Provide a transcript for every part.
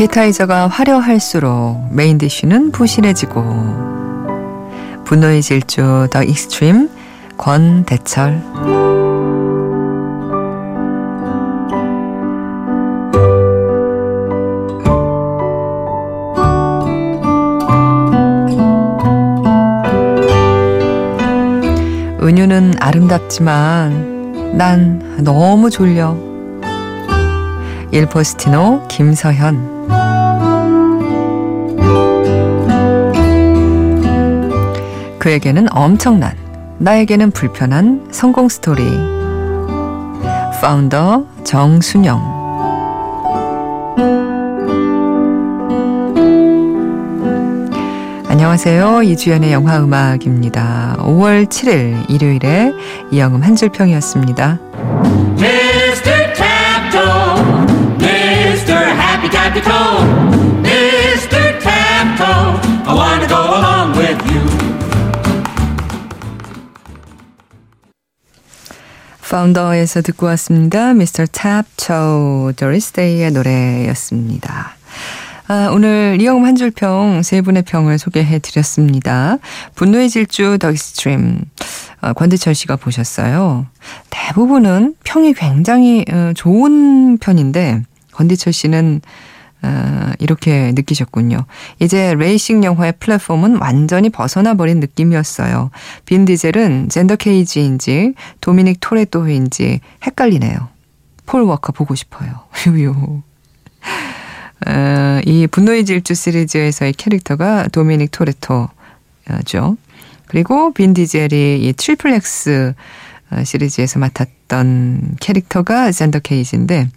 에피타이저가 화려할수록 메인 디쉬는 부실해지고 분노의 질주 더 익스트림 권대철 은유는 아름답지만 난 너무 졸려. 일포스티노 김서현 그에게는 엄청난 나에게는 불편한 성공 스토리 파운더 정순영 안녕하세요. 이주연의 영화 음악입니다. 5월 7일 일요일에 이영음 한 줄평이었습니다. Mr. 파운더에서 듣고 왔습니다. Mr. Tapto, Doris Day의 노래였습니다. 아, 오늘 이영음 한 줄평 세 분의 평을 소개해 드렸습니다. 분노의 질주 더 익스트림 어, 권대철 씨가 보셨어요. 대부분은 평이 굉장히 어, 좋은 편인데 권대철 씨는 어, 이렇게 느끼셨군요. 이제 레이싱 영화의 플랫폼은 완전히 벗어나 버린 느낌이었어요. 빈 디젤은 샌더 케이지인지 도미닉 토레토인지 헷갈리네요. 폴 워커 보고 싶어요. 유유. 어, 이 분노의 질주 시리즈에서의 캐릭터가 도미닉 토레토죠. 그리고 빈 디젤이 이 트리플 X 어, 시리즈에서 맡았던 캐릭터가 샌더 케이지인데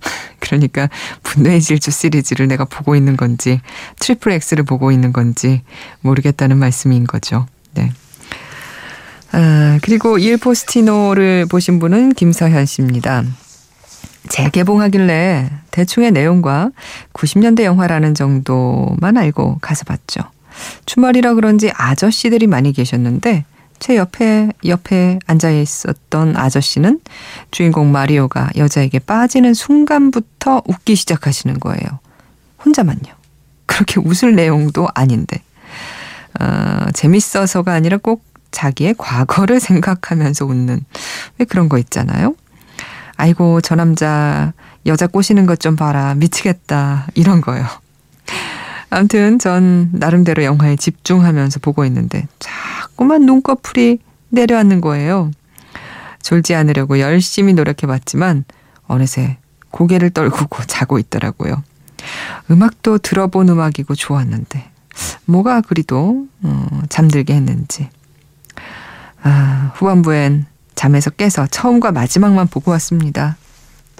그러니까 분노의 질주 시리즈를 내가 보고 있는 건지 트리플 X를 보고 있는 건지 모르겠다는 말씀인 거죠. 네. 아, 그리고 일 포스티노를 보신 분은 김서현 씨입니다. 재개봉하길래 대충의 내용과 90년대 영화라는 정도만 알고 가서 봤죠. 주말이라 그런지 아저씨들이 많이 계셨는데 제 옆에 옆에 앉아 있었던 아저씨는 주인공 마리오가 여자에게 빠지는 순간부터 웃기 시작하시는 거예요. 혼자만요. 그렇게 웃을 내용도 아닌데. 어, 재밌어서가 아니라 꼭 자기의 과거를 생각하면서 웃는 왜 그런 거 있잖아요. 아이고 저 남자 여자 꼬시는 것 좀 봐라 미치겠다 이런 거요. 아무튼 전 나름대로 영화에 집중하면서 보고 있는데 자꾸만 눈꺼풀이 내려앉는 거예요. 졸지 않으려고 열심히 노력해봤지만 어느새 고개를 떨구고 자고 있더라고요. 음악도 들어본 음악이고 좋았는데 뭐가 그리도 어, 잠들게 했는지. 아, 후반부엔 잠에서 깨서 처음과 마지막만 보고 왔습니다.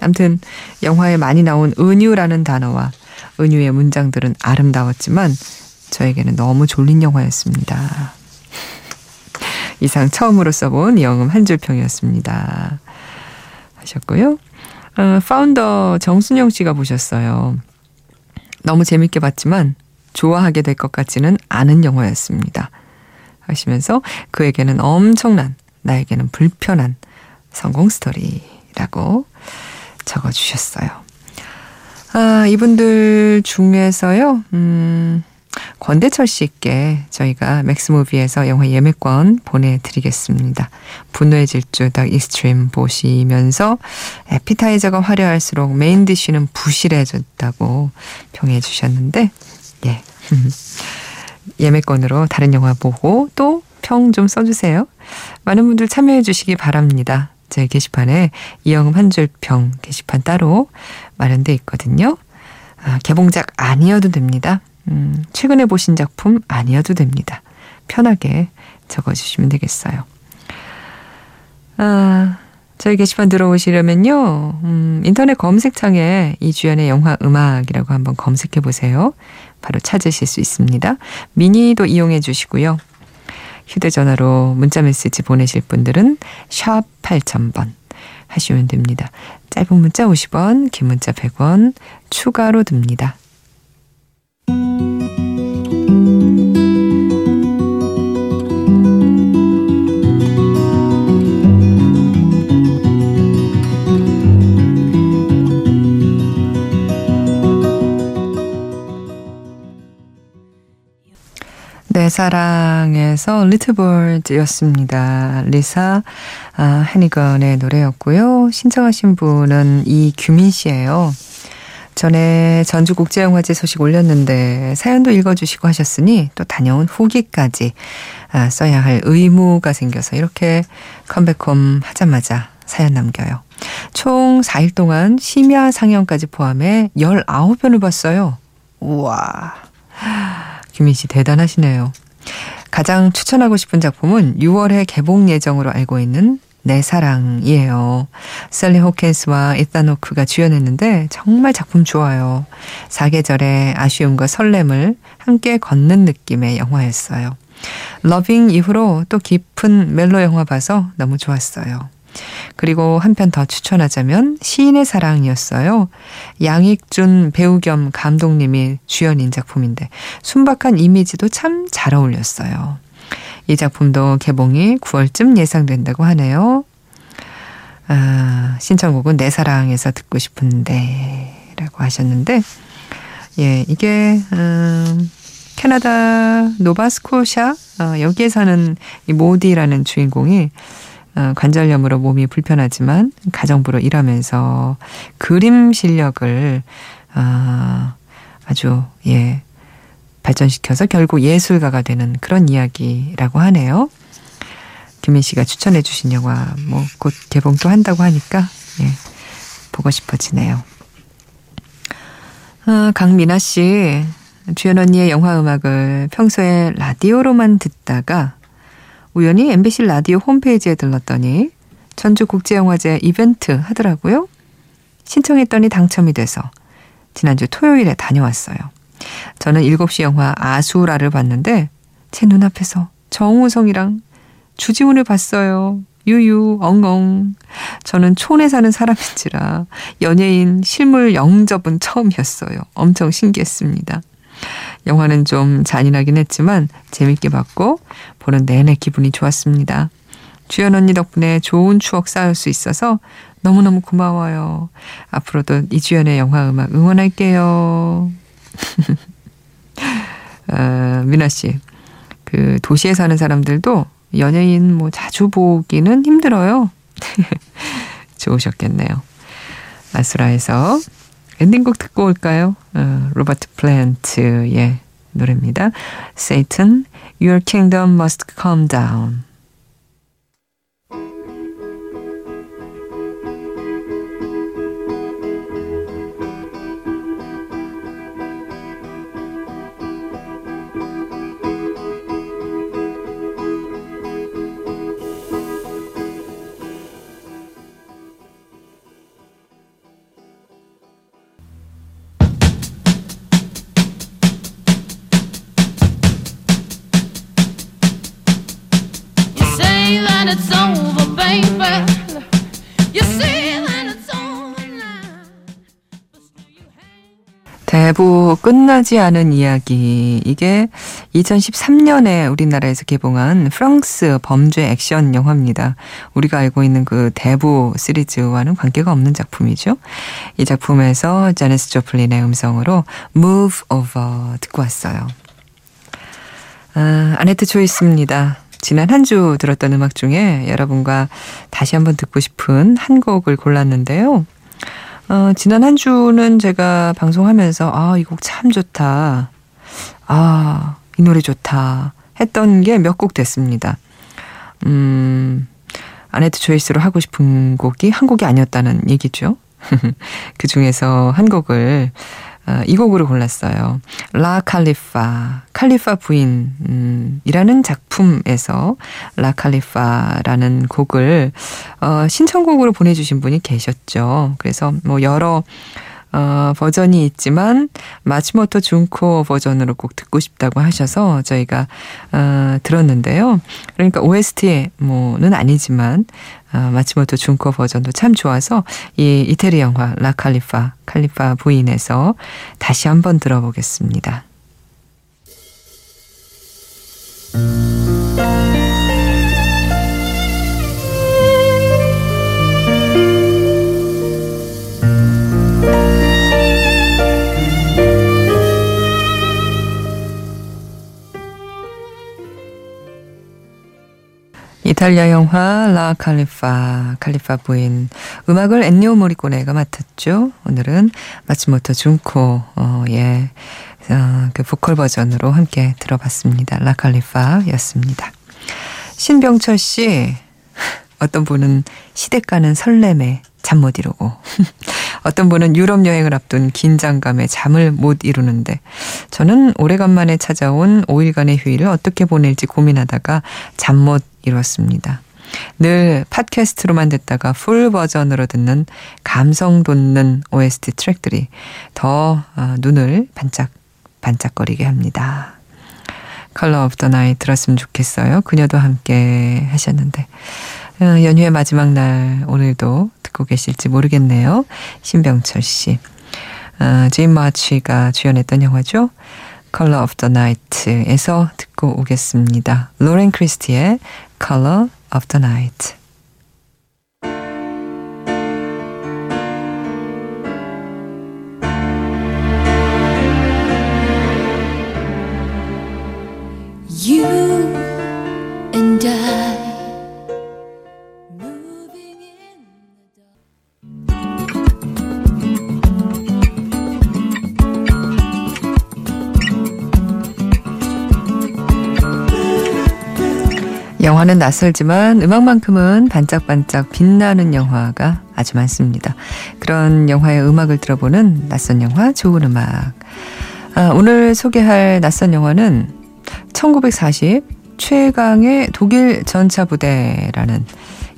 암튼 영화에 많이 나온 은유라는 단어와 은유의 문장들은 아름다웠지만 저에게는 너무 졸린 영화였습니다. 이상 처음으로 써본 영음 한 줄평이었습니다. 하셨고요. 어, 파운더 정순영 씨가 보셨어요. 너무 재밌게 봤지만 좋아하게 될 것 같지는 않은 영화였습니다. 하시면서 그에게는 엄청난 나에게는 불편한 성공 스토리라고 적어주셨어요. 아, 이분들 중에서요, 음, 권대철 씨께 저희가 맥스무비에서 영화 예매권 보내드리겠습니다. 분노의 질주 The Extreme 보시면서 애피타이저가 화려할수록 main dish는 부실해졌다고 평해 주셨는데, 예. 예매권으로 다른 영화 보고 또 평 좀 써주세요. 많은 분들 참여해 주시기 바랍니다. 제 게시판에 이영음 한줄평 게시판 따로 마련돼 있거든요. 아, 개봉작 아니어도 됩니다. 음, 최근에 보신 작품 아니어도 됩니다. 편하게 적어주시면 되겠어요. 아, 저희 게시판 들어오시려면요, 음, 인터넷 검색창에 이주연의 영화 음악이라고 한번 검색해 보세요. 바로 찾으실 수 있습니다. 미니도 이용해 주시고요. 휴대전화로 문자메시지 보내실 분들은 샵 8000번 하시면 됩니다. 짧은 문자 50원, 긴 문자 100원 추가로 듭니다. 내 사랑에서 리트볼드였습니다. 리사 아, 해니건의 노래였고요. 신청하신 분은 이규민 씨예요. 전에 전주국제영화제 소식 올렸는데 사연도 읽어주시고 하셨으니 또 다녀온 후기까지 아, 써야 할 의무가 생겨서 이렇게 컴백홈 하자마자 사연 남겨요. 총 4일 동안 심야 상영까지 포함해 19편을 봤어요. 우와. 규민 씨 대단하시네요. 가장 추천하고 싶은 작품은 6월에 개봉 예정으로 알고 있는 내 사랑이에요. 셀리 호켄스와 이타노크가 주연했는데 정말 작품 좋아요. 사계절의 아쉬움과 설렘을 함께 걷는 느낌의 영화였어요. 러빙 이후로 또 깊은 멜로 영화 봐서 너무 좋았어요. 그리고 한 편 더 추천하자면 시인의 사랑이었어요. 양익준 배우 겸 감독님이 주연인 작품인데 순박한 이미지도 참 잘 어울렸어요. 이 작품도 개봉이 9월쯤 예상된다고 하네요. 아, 신청곡은 내 사랑에서 듣고 싶은데 라고 하셨는데 예, 이게 음, 캐나다 노바스코샤 어, 여기에 사는 이 모디라는 주인공이 어, 관절염으로 몸이 불편하지만 가정부로 일하면서 그림 실력을 어, 아주 예 발전시켜서 결국 예술가가 되는 그런 이야기라고 하네요. 김민 씨가 추천해 주신 영화 뭐 곧 개봉도 한다고 하니까 예, 보고 싶어지네요. 어, 강민아 씨 주연 언니의 영화 음악을 평소에 라디오로만 듣다가 우연히 MBC 라디오 홈페이지에 들렀더니 전주국제영화제 이벤트 하더라고요. 신청했더니 당첨이 돼서 지난주 토요일에 다녀왔어요. 저는 7시 영화 아수라를 봤는데 제 눈앞에서 정우성이랑 주지훈을 봤어요. 유유, 엉엉. 저는 촌에 사는 사람인지라 연예인 실물 영접은 처음이었어요. 엄청 신기했습니다. 영화는 좀 잔인하긴 했지만 재밌게 봤고 보는 내내 기분이 좋았습니다. 주연 언니 덕분에 좋은 추억 쌓을 수 있어서 너무너무 고마워요. 앞으로도 이주연의 영화 음악 응원할게요. 어, 미나 씨, 그 도시에 사는 사람들도 연예인 뭐 자주 보기는 힘들어요. 좋으셨겠네요. 아수라에서 엔딩곡 듣고 올까요? 어, 로버트 플랜트의 노래입니다. Satan, your kingdom must come down. 대부 끝나지 않은 이야기. 이게 2013년에 우리나라에서 개봉한 프랑스 범죄 액션 영화입니다. 우리가 알고 있는 그 대부 시리즈와는 관계가 없는 작품이죠. 이 작품에서 자네스 조플린의 음성으로 Move Over 듣고 왔어요. 아, 아네트 초이스입니다. 지난 한 주 들었던 음악 중에 여러분과 다시 한번 듣고 싶은 한 곡을 골랐는데요. 어, 지난 한 주는 제가 방송하면서 아, 이 곡 참 좋다. 아, 이 노래 좋다. 했던 게 몇 곡 됐습니다. 음, 아네트 초이스로 하고 싶은 곡이 한 곡이 아니었다는 얘기죠. 그 중에서 한 곡을 어, 이 곡으로 골랐어요. 라 칼리파, 칼리파 부인이라는 작품에서 라 칼리파라는 곡을 어, 신청곡으로 보내주신 분이 계셨죠. 그래서 뭐 여러 어, 버전이 있지만 마치모토 준코 버전으로 꼭 듣고 싶다고 하셔서 저희가 어, 들었는데요. 그러니까 OST 뭐는 아니지만 어, 마치모토 준코 버전도 참 좋아서 이 이태리 영화 라 칼리파 칼리파 부인에서 다시 한번 들어보겠습니다. 이탈리아 영화 라 칼리파, 칼리파 부인. 음악을 엔니오 모리코네가 맡았죠. 오늘은 마츠모토 준코, 어, 예. 어, 그 보컬 버전으로 함께 들어봤습니다. 라 칼리파였습니다. 신병철 씨, 어떤 분은 시댁 가는 설렘에 잠 못 이루고, 어떤 분은 유럽 여행을 앞둔 긴장감에 잠을 못 이루는데, 저는 오래간만에 찾아온 5일간의 휴일을 어떻게 보낼지 고민하다가 잠못 이루었습니다. 늘 팟캐스트로만 듣다가 full 버전으로 듣는 감성 돋는 OST 트랙들이 더 어, 눈을 반짝 반짝거리게 합니다. Color of the Night 들었으면 좋겠어요. 그녀도 함께 하셨는데 어, 연휴의 마지막 날 오늘도 듣고 계실지 모르겠네요. 신병철 씨. 어, 제인 마치가 주연했던 영화죠. Color of the Night에서 듣고 오겠습니다. 로렌 크리스티의 Color of the Night. 영화는 낯설지만 음악만큼은 반짝반짝 빛나는 영화가 아주 많습니다. 그런 영화의 음악을 들어보는 낯선 영화 좋은 음악. 아, 오늘 소개할 낯선 영화는 1940 최강의 독일 전차부대라는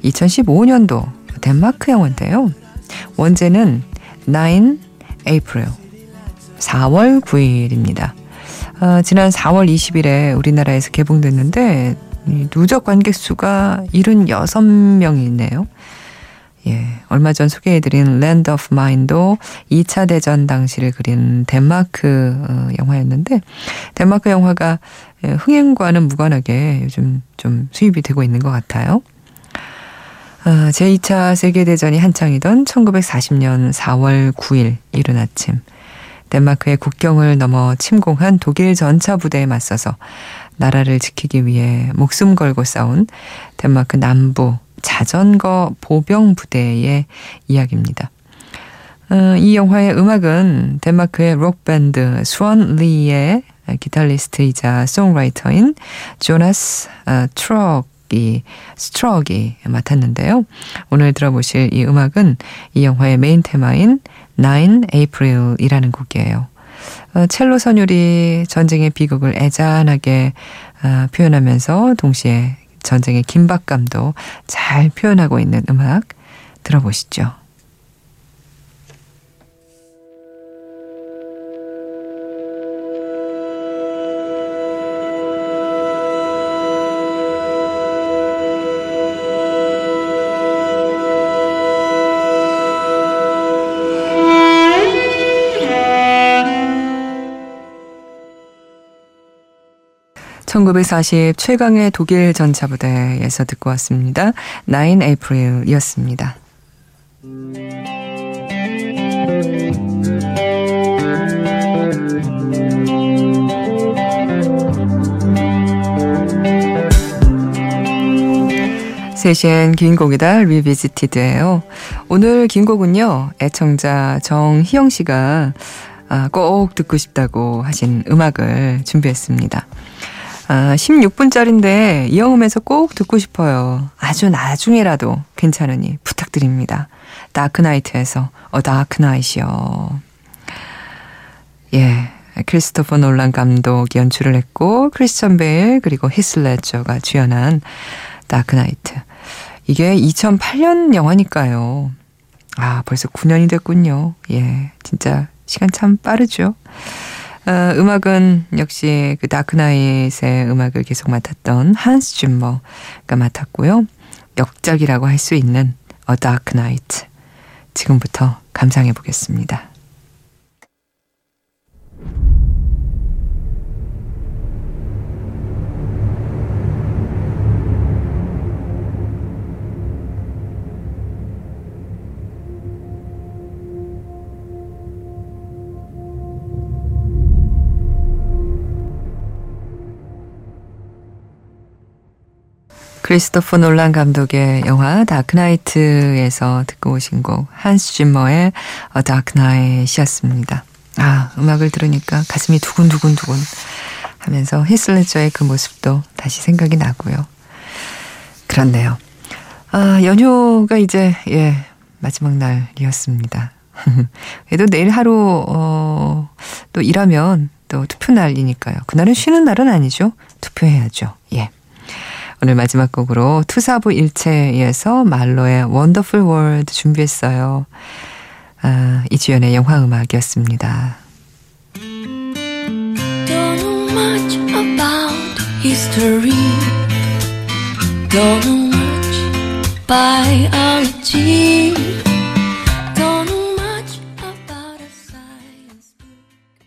2015년도 덴마크 영화인데요. 원제는 9 April 4월 9일입니다. 어, 지난 4월 20일에 우리나라에서 개봉됐는데 누적 관객 수가 76명이네요. 예, 얼마 전 소개해드린 Land of Mine도 2차 대전 당시를 그린 덴마크 어, 영화였는데 덴마크 영화가 예, 흥행과는 무관하게 요즘 좀 수입이 되고 있는 것 같아요. 아, 제2차 세계대전이 한창이던 1940년 4월 9일 이른 아침 덴마크의 국경을 넘어 침공한 독일 전차 부대에 맞서서 나라를 지키기 위해 목숨 걸고 싸운 덴마크 남부 자전거 보병 부대의 이야기입니다. 어, 이 영화의 음악은 덴마크의 록밴드 Swan Lee의 기타리스트이자 songwriter인 조나스 어, 스트럭이 스트럭이 맡았는데요. 오늘 들어보실 이 음악은 이 영화의 메인 테마인 9 April이라는 곡이에요. 어, 첼로 선율이 전쟁의 비극을 애잔하게 어, 표현하면서 동시에 전쟁의 긴박감도 잘 표현하고 있는 음악 들어보시죠. 1940 최강의 독일 전차부대에서 듣고 왔습니다. 9 April이었습니다. 세시엔 긴 곡이다 리비지티드예요. 오늘 긴 곡은요. 애청자 정희영 씨가 아, 꼭 듣고 싶다고 하신 음악을 준비했습니다. 아, 16분짜리인데 이영음에서 꼭 듣고 싶어요. 아주 나중에라도 괜찮으니 부탁드립니다. 다크나이트에서 어 다크나이트요. 예. 크리스토퍼 놀란 감독이 연출을 했고 크리스천 베일 그리고 히슬레저가 주연한 다크나이트. 이게 2008년 영화니까요. 아, 벌써 9년이 됐군요. 예. 진짜 시간 참 빠르죠. 어, 음악은 역시 그 다크나잇의 음악을 계속 맡았던 한스 줌머가 맡았고요. 역작이라고 할 수 있는 Dark Night. 지금부터 감상해 보겠습니다. 크리스토퍼 놀란 감독의 영화 다크나이트에서 듣고 오신 곡 한스 짐머의 Knight이었습니다. 아, 음악을 들으니까 가슴이 두근두근두근 하면서 히슬레저의 그 모습도 다시 생각이 나고요. 그렇네요. 아, 연휴가 이제 예, 마지막 날이었습니다. 그래도 내일 하루 어, 또 일하면 또 투표 날이니까요. 그날은 쉬는 날은 아니죠. 투표해야죠. 예. 오늘 마지막 곡으로 투사부 일체에서 말로의 원더풀 월드 준비했어요. 아, 이주연의 영화 음악이었습니다. Don't know much about history.